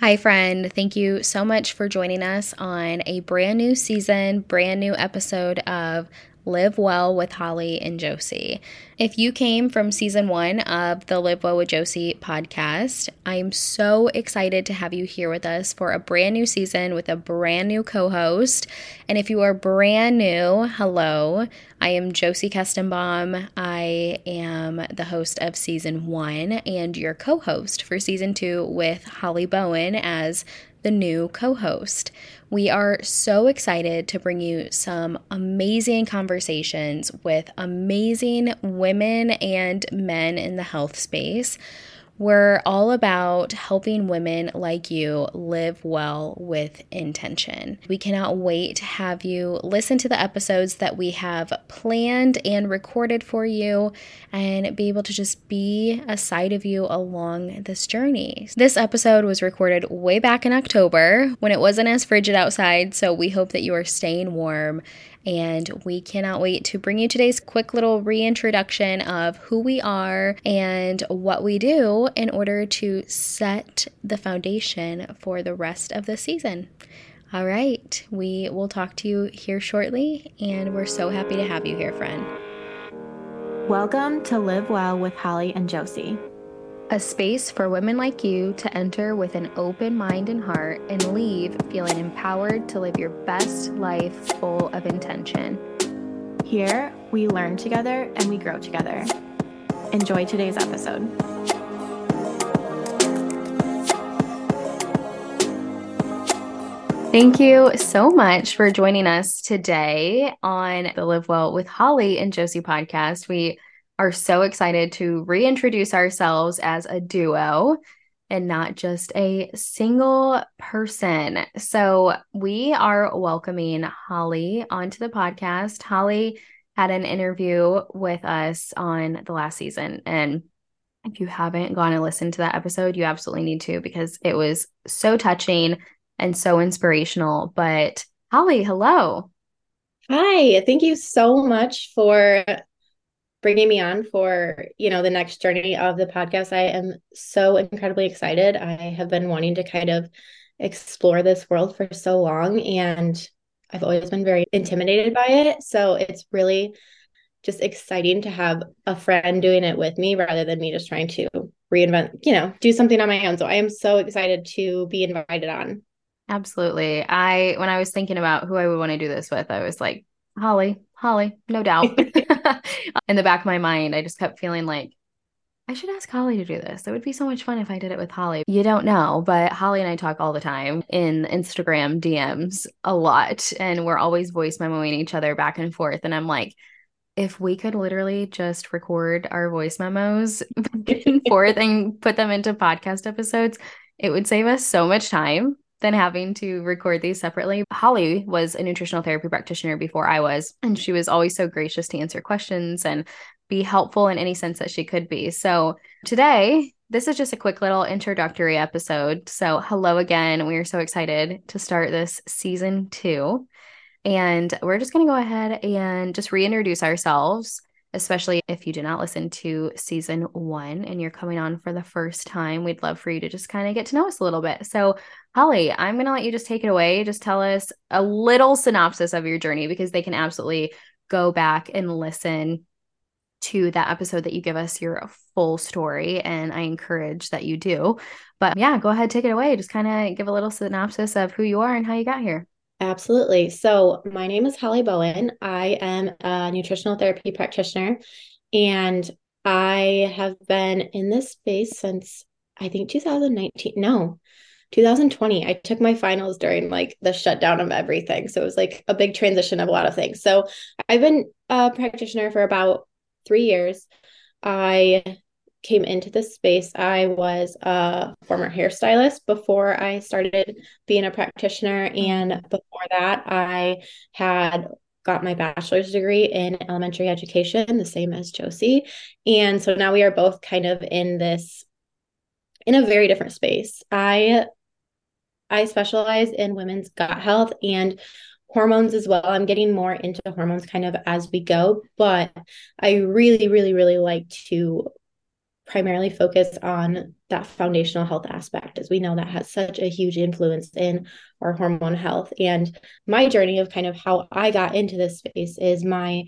Hi, friend. Thank you so much for joining us on a brand new season, brand new episode of Live Well with Holly and Josie. If you came from season one of the Live Well with Josie podcast, I'm so excited to have you here with us for a brand new season with a brand new co host. And if you are brand new, hello, I am Josie Kestenbaum. I am the host of season one and your co host for season two with Holly Bowen as the new co host. We are so excited to bring you some amazing conversations with amazing women and men in the health space we're all about helping women like you live well with intention. We cannot wait to have you listen to the episodes that we have planned and recorded for you and be able to just be a side of you along this journey. This episode was recorded way back in October when it wasn't as frigid outside, so we hope that you are staying warm and we cannot wait to bring you today's quick little reintroduction of who we are and what we do in order to set the foundation for the rest of the season. All right, we will talk to you here shortly, and we're so happy to have you here, friend. Welcome to Live Well with Holly and Josie a space for women like you to enter with an open mind and heart and leave feeling empowered to live your best life full of intention. Here, we learn together and we grow together. Enjoy today's episode. Thank you so much for joining us today on the Live Well with Holly and Josie podcast. We are so excited to reintroduce ourselves as a duo and not just a single person. So, we are welcoming Holly onto the podcast. Holly had an interview with us on the last season. And if you haven't gone and listened to that episode, you absolutely need to because it was so touching and so inspirational. But, Holly, hello. Hi, thank you so much for bringing me on for you know the next journey of the podcast. I am so incredibly excited. I have been wanting to kind of explore this world for so long and i've always been very intimidated by it. So it's really just exciting to have a friend doing it with me rather than me just trying to reinvent you know do something on my own. So i am so excited to be invited on. Absolutely. I when i was thinking about who i would want to do this with i was like holly Holly, no doubt. In the back of my mind, I just kept feeling like I should ask Holly to do this. It would be so much fun if I did it with Holly. You don't know, but Holly and I talk all the time in Instagram DMs a lot, and we're always voice memoing each other back and forth. And I'm like, if we could literally just record our voice memos back and forth and put them into podcast episodes, it would save us so much time than having to record these separately. Holly was a nutritional therapy practitioner before I was, and she was always so gracious to answer questions and be helpful in any sense that she could be. So today, this is just a quick little introductory episode. So, hello again. We are so excited to start this season two. And we're just going to go ahead and just reintroduce ourselves especially if you did not listen to season one and you're coming on for the first time. We'd love for you to just kind of get to know us a little bit. So, Holly, I'm going to let you just take it away. Just tell us a little synopsis of your journey because they can absolutely go back and listen to that episode that you give us your full story. And I encourage that you do. But yeah, go ahead, take it away. Just kind of give a little synopsis of who you are and how you got here. Absolutely. So, my name is Holly Bowen. I am a nutritional therapy practitioner, and I have been in this space since I think 2019. No, 2020. I took my finals during like the shutdown of everything. So, it was like a big transition of a lot of things. So, I've been a practitioner for about three years. I came into this space, I was a former hairstylist before I started being a practitioner. And before that, I had got my bachelor's degree in elementary education, the same as Josie. And so now we are both kind of in this in a very different space. I I specialize in women's gut health and hormones as well. I'm getting more into hormones kind of as we go, but I really really really like to primarily focus on that foundational health aspect as we know that has such a huge influence in our hormone health. And my journey of kind of how i got into this space is my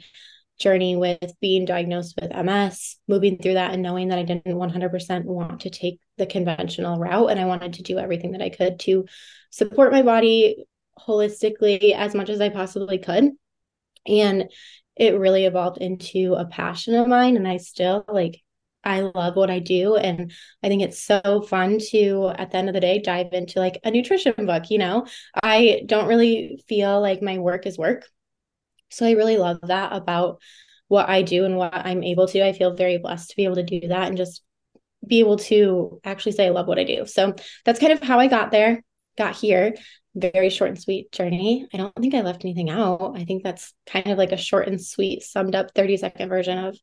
journey with being diagnosed with ms moving through that and knowing that i didn't 100% want to take the conventional route and i wanted to do everything that i could to support my body holistically as much as i possibly could. And it really evolved into a passion of mine and i still like I love what I do. And I think it's so fun to, at the end of the day, dive into like a nutrition book. You know, I don't really feel like my work is work. So I really love that about what I do and what I'm able to. I feel very blessed to be able to do that and just be able to actually say I love what I do. So that's kind of how I got there, got here. Very short and sweet journey. I don't think I left anything out. I think that's kind of like a short and sweet, summed up 30 second version of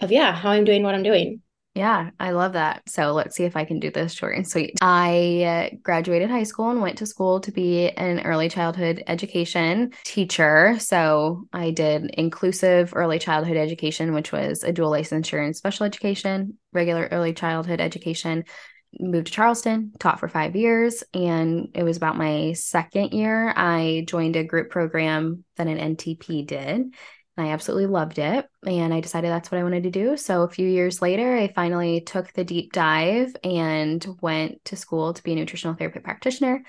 of yeah, how I'm doing what I'm doing. Yeah, I love that. So let's see if I can do this short and sweet. I uh, graduated high school and went to school to be an early childhood education teacher. So I did inclusive early childhood education, which was a dual licensure in special education, regular early childhood education. Moved to Charleston, taught for five years. And it was about my second year. I joined a group program that an NTP did. I absolutely loved it. And I decided that's what I wanted to do. So a few years later, I finally took the deep dive and went to school to be a nutritional therapy practitioner,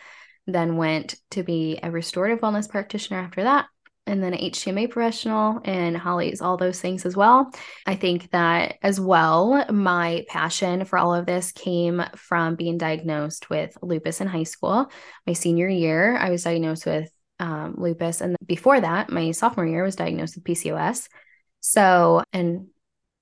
then went to be a restorative wellness practitioner after that. And then an HTMA professional and Holly's all those things as well. I think that as well, my passion for all of this came from being diagnosed with lupus in high school. My senior year, I was diagnosed with um, lupus. And before that, my sophomore year was diagnosed with PCOS. So, and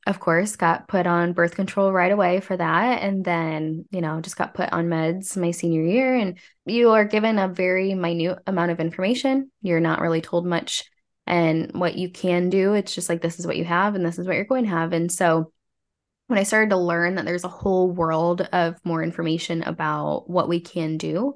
of course, got put on birth control right away for that. And then, you know, just got put on meds my senior year. And you are given a very minute amount of information. You're not really told much. And what you can do, it's just like, this is what you have, and this is what you're going to have. And so, when I started to learn that there's a whole world of more information about what we can do,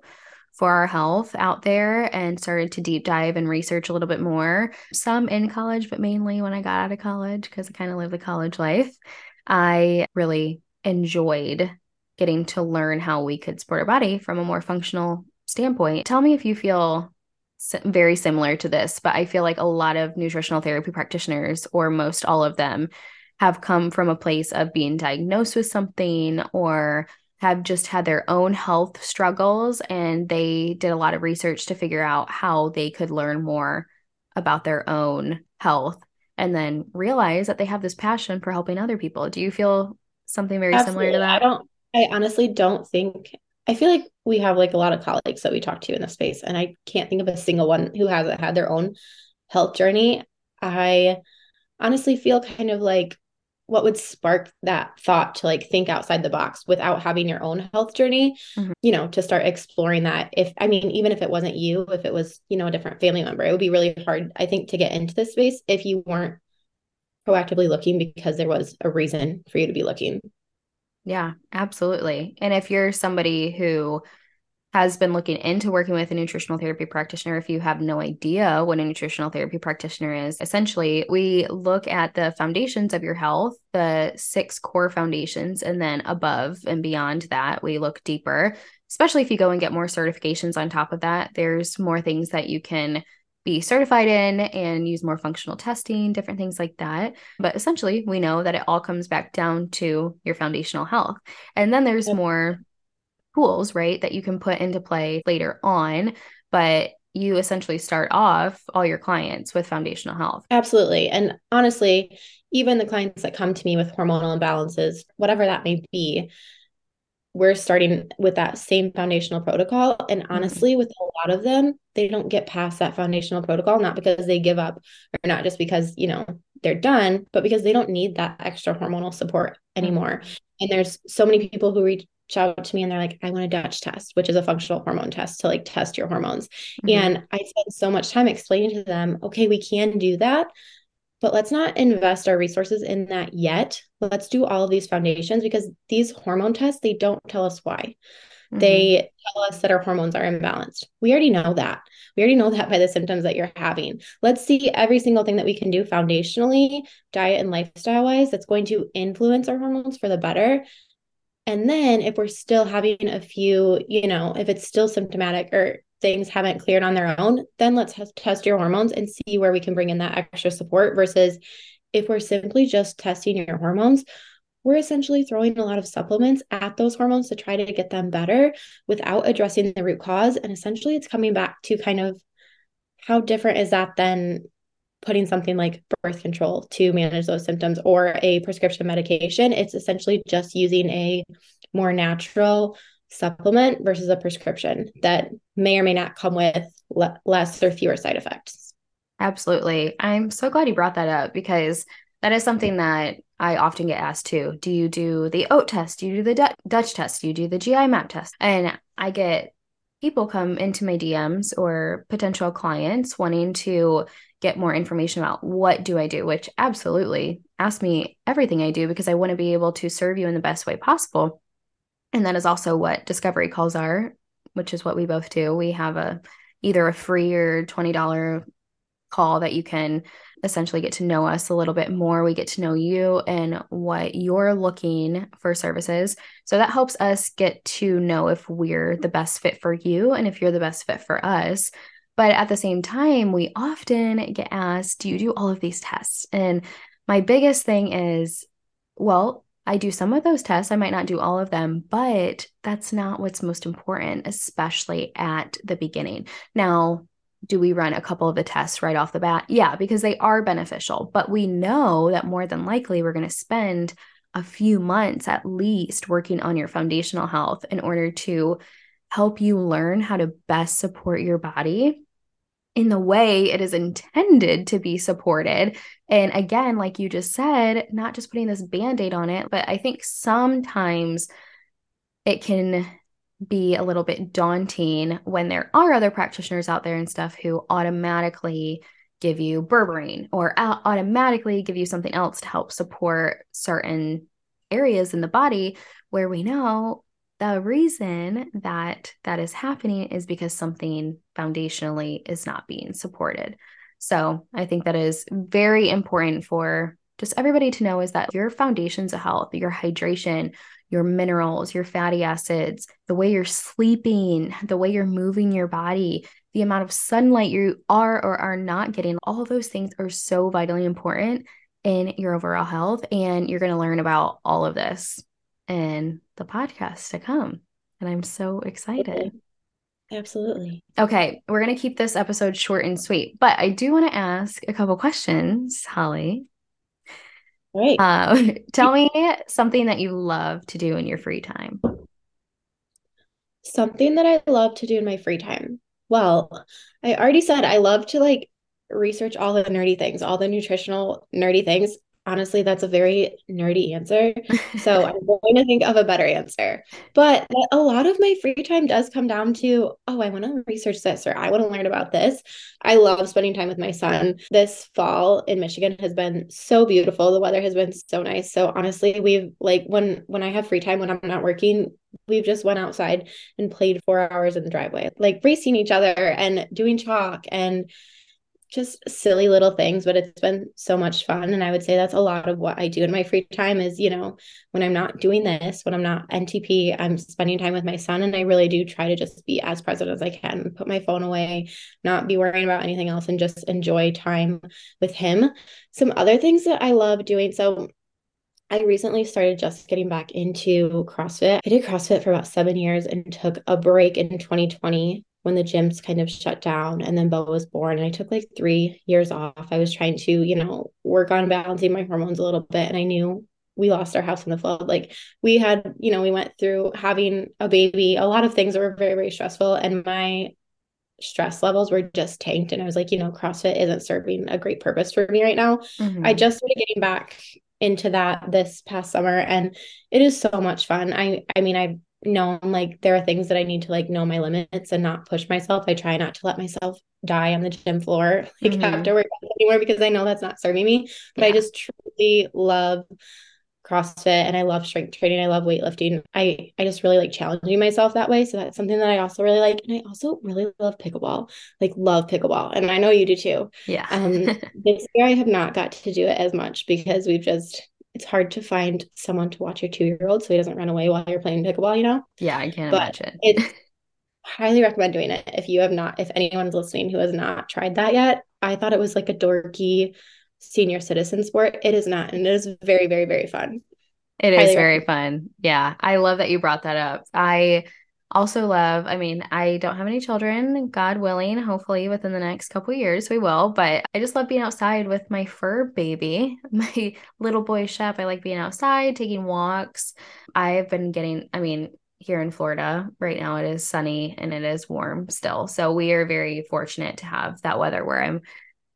for our health out there and started to deep dive and research a little bit more. Some in college, but mainly when I got out of college because I kind of lived the college life. I really enjoyed getting to learn how we could support our body from a more functional standpoint. Tell me if you feel very similar to this, but I feel like a lot of nutritional therapy practitioners, or most all of them, have come from a place of being diagnosed with something or have just had their own health struggles and they did a lot of research to figure out how they could learn more about their own health and then realize that they have this passion for helping other people. Do you feel something very Absolutely. similar to that? I don't I honestly don't think I feel like we have like a lot of colleagues that we talk to in the space and I can't think of a single one who hasn't had their own health journey. I honestly feel kind of like what would spark that thought to like think outside the box without having your own health journey mm-hmm. you know to start exploring that? If i mean even if it wasn't you if it was you know a different family member it would be really hard i think to get into this space if you weren't proactively looking because there was a reason for you to be looking. Yeah absolutely. And if you're somebody who has been looking into working with a nutritional therapy practitioner. If you have no idea what a nutritional therapy practitioner is, essentially, we look at the foundations of your health, the six core foundations, and then above and beyond that, we look deeper. Especially if you go and get more certifications on top of that, there's more things that you can be certified in and use more functional testing, different things like that. But essentially, we know that it all comes back down to your foundational health. And then there's more tools, right, that you can put into play later on. But you essentially start off all your clients with foundational health. Absolutely. And honestly, even the clients that come to me with hormonal imbalances, whatever that may be, we're starting with that same foundational protocol. And mm-hmm. honestly, mm-hmm. with a lot of them, they don't get past that foundational protocol, not because they give up or not just because, you know, they're done, but because they don't need that extra hormonal support anymore. Mm-hmm. And there's so many people who reach out to me and they're like, I want a Dutch test, which is a functional hormone test to like test your hormones. Mm-hmm. And I spent so much time explaining to them, okay, we can do that, but let's not invest our resources in that yet. Let's do all of these foundations because these hormone tests, they don't tell us why. Mm-hmm. They tell us that our hormones are imbalanced. We already know that. We already know that by the symptoms that you're having. Let's see every single thing that we can do foundationally, diet and lifestyle wise, that's going to influence our hormones for the better And then if we're still having a few, you know, if it's still symptomatic or things haven't cleared on their own, then let's test your hormones and see where we can bring in that extra support versus if we're simply just testing your hormones, we're essentially throwing a lot of supplements at those hormones to try to get them better without addressing the root cause. And essentially, it's coming back to kind of how different is that than putting something like birth control to manage those symptoms or a prescription medication? It's essentially just using a more natural supplement versus a prescription that may or may not come with le- less or fewer side effects. Absolutely. I'm so glad you brought that up because that is something that I often get asked too. Do you do the OAT test? Do you do the D- Dutch test? Do you do the GI map test? And I get people come into my DMs or potential clients wanting to get more information about what do I do, which absolutely ask me everything I do because I want to be able to serve you in the best way possible. And that is also what discovery calls are, which is what we both do. We have a either a free or $20 call that you can essentially get to know us a little bit more. We get to know you and what you're looking for services. So that helps us get to know if we're the best fit for you and if you're the best fit for us. But at the same time, we often get asked, Do you do all of these tests? And my biggest thing is, well, I do some of those tests. I might not do all of them, but that's not what's most important, especially at the beginning. Now, do we run a couple of the tests right off the bat? Yeah, because they are beneficial. But we know that more than likely we're going to spend a few months at least working on your foundational health in order to help you learn how to best support your body in the way it is intended to be supported. And again, like you just said, not just putting this band aid on it, but I think sometimes it can be a little bit daunting when there are other practitioners out there and stuff who automatically give you berberine or automatically give you something else to help support certain areas in the body where we know the reason that that is happening is because something foundationally is not being supported. So, I think that is very important for just everybody to know is that your foundations of health, your hydration, your minerals, your fatty acids, the way you're sleeping, the way you're moving your body, the amount of sunlight you are or are not getting, all those things are so vitally important in your overall health. And you're going to learn about all of this in the podcast to come. And I'm so excited. Absolutely. Okay, we're going to keep this episode short and sweet, but I do want to ask a couple questions, Holly. Right. Uh, tell me something that you love to do in your free time. Something that I love to do in my free time. Well, I already said I love to like research all the nerdy things, all the nutritional nerdy things honestly, that's a very nerdy answer. So I'm going to think of a better answer. But a lot of my free time does come down to, oh, I want to research this or I want to learn about this. I love spending time with my son. This fall in Michigan has been so beautiful. The weather has been so nice. So honestly, we've like when when I have free time when I'm not working, we've just went outside and played 4 hours in the driveway, like racing each other and doing chalk and just silly little things, but it's been so much fun. And I would say that's a lot of what I do in my free time is, you know, when I'm not doing this, when I'm not NTP, I'm spending time with my son. And I really do try to just be as present as I can, put my phone away, not be worrying about anything else, and just enjoy time with him. Some other things that I love doing. So I recently started just getting back into CrossFit. I did CrossFit for about seven years and took a break in 2020 when the gyms kind of shut down and then Bo was born and I took like 3 years off. I was trying to, you know, work on balancing my hormones a little bit and I knew we lost our house in the flood. Like we had, you know, we went through having a baby, a lot of things that were very very stressful and my stress levels were just tanked and I was like, you know, CrossFit isn't serving a great purpose for me right now. Mm-hmm. I just started getting back into that this past summer and it is so much fun. I I mean, I know like there are things that I need to like know my limits and not push myself. I try not to let myself die on the gym floor like mm-hmm. afterward anymore because I know that's not serving me. But yeah. I just truly love CrossFit and I love strength training. I love weightlifting. I I just really like challenging myself that way. So that's something that I also really like. And I also really love pickleball. Like love pickleball. And I know you do too. Yeah. um this year I have not got to do it as much because we've just it's hard to find someone to watch your two year old so he doesn't run away while you're playing pickleball, you know? Yeah, I can't but imagine. It's highly recommend doing it if you have not, if anyone's listening who has not tried that yet. I thought it was like a dorky senior citizen sport. It is not, and it is very, very, very fun. It highly is very fun. Yeah. I love that you brought that up. I also love i mean i don't have any children god willing hopefully within the next couple years we will but i just love being outside with my fur baby my little boy chef i like being outside taking walks. I've been getting i mean here in florida right now it is sunny and it is warm still so we are very fortunate to have that weather where i'm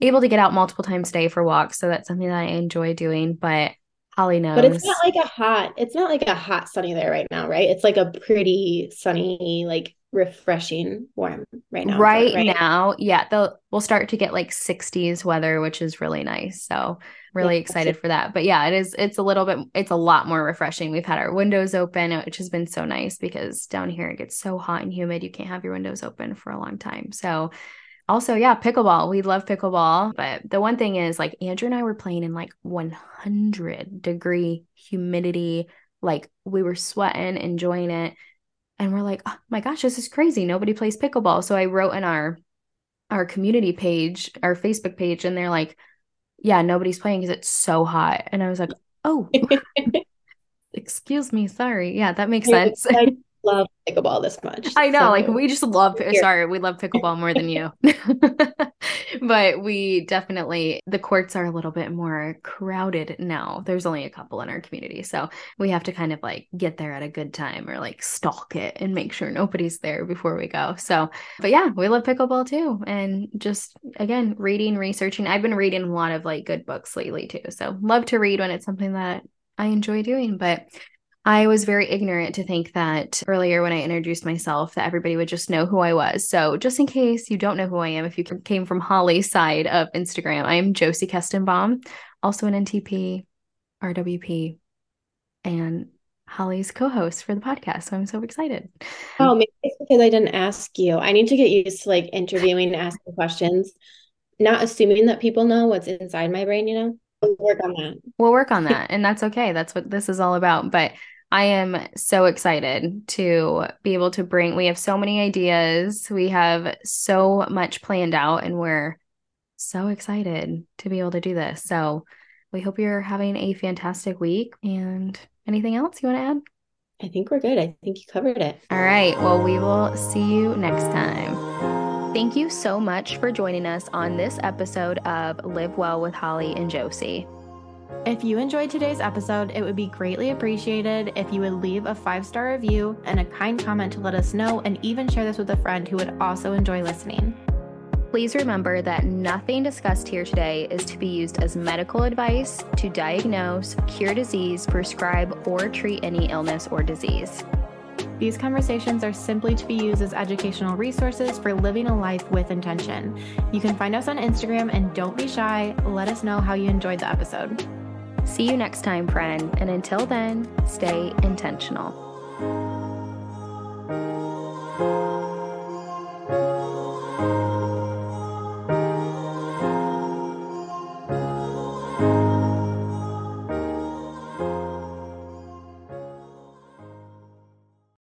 able to get out multiple times a day for walks so that's something that i enjoy doing but Holly knows. But it's not like a hot, it's not like a hot sunny there right now, right? It's like a pretty sunny, like refreshing warm right now. Right, right? now, yeah. They'll we'll start to get like 60s weather, which is really nice. So really yeah, excited for that. But yeah, it is it's a little bit it's a lot more refreshing. We've had our windows open, which has been so nice because down here it gets so hot and humid. You can't have your windows open for a long time. So also, yeah, pickleball. We love pickleball. But the one thing is, like, Andrew and I were playing in like 100 degree humidity. Like, we were sweating, enjoying it. And we're like, oh my gosh, this is crazy. Nobody plays pickleball. So I wrote in our our community page, our Facebook page, and they're like, yeah, nobody's playing because it's so hot. And I was like, oh, excuse me, sorry. Yeah, that makes sense love pickleball this much. I know, so, like we just love here. sorry, we love pickleball more than you. but we definitely the courts are a little bit more crowded now. There's only a couple in our community. So we have to kind of like get there at a good time or like stalk it and make sure nobody's there before we go. So but yeah, we love pickleball too. And just again, reading, researching. I've been reading a lot of like good books lately too. So love to read when it's something that I enjoy doing. But I was very ignorant to think that earlier when I introduced myself that everybody would just know who I was. So, just in case you don't know who I am, if you came from Holly's side of Instagram, I am Josie Kestenbaum, also an NTP, RWP, and Holly's co-host for the podcast. So I'm so excited. Oh, maybe it's because I didn't ask you. I need to get used to like interviewing and asking questions, not assuming that people know what's inside my brain, you know? We'll work on that. We'll work on that. And that's okay. That's what this is all about. But I am so excited to be able to bring. We have so many ideas. We have so much planned out, and we're so excited to be able to do this. So we hope you're having a fantastic week. And anything else you want to add? I think we're good. I think you covered it. All right. Well, we will see you next time. Thank you so much for joining us on this episode of Live Well with Holly and Josie. If you enjoyed today's episode, it would be greatly appreciated if you would leave a five star review and a kind comment to let us know, and even share this with a friend who would also enjoy listening. Please remember that nothing discussed here today is to be used as medical advice to diagnose, cure disease, prescribe, or treat any illness or disease. These conversations are simply to be used as educational resources for living a life with intention. You can find us on Instagram and don't be shy. Let us know how you enjoyed the episode. See you next time, friend. And until then, stay intentional.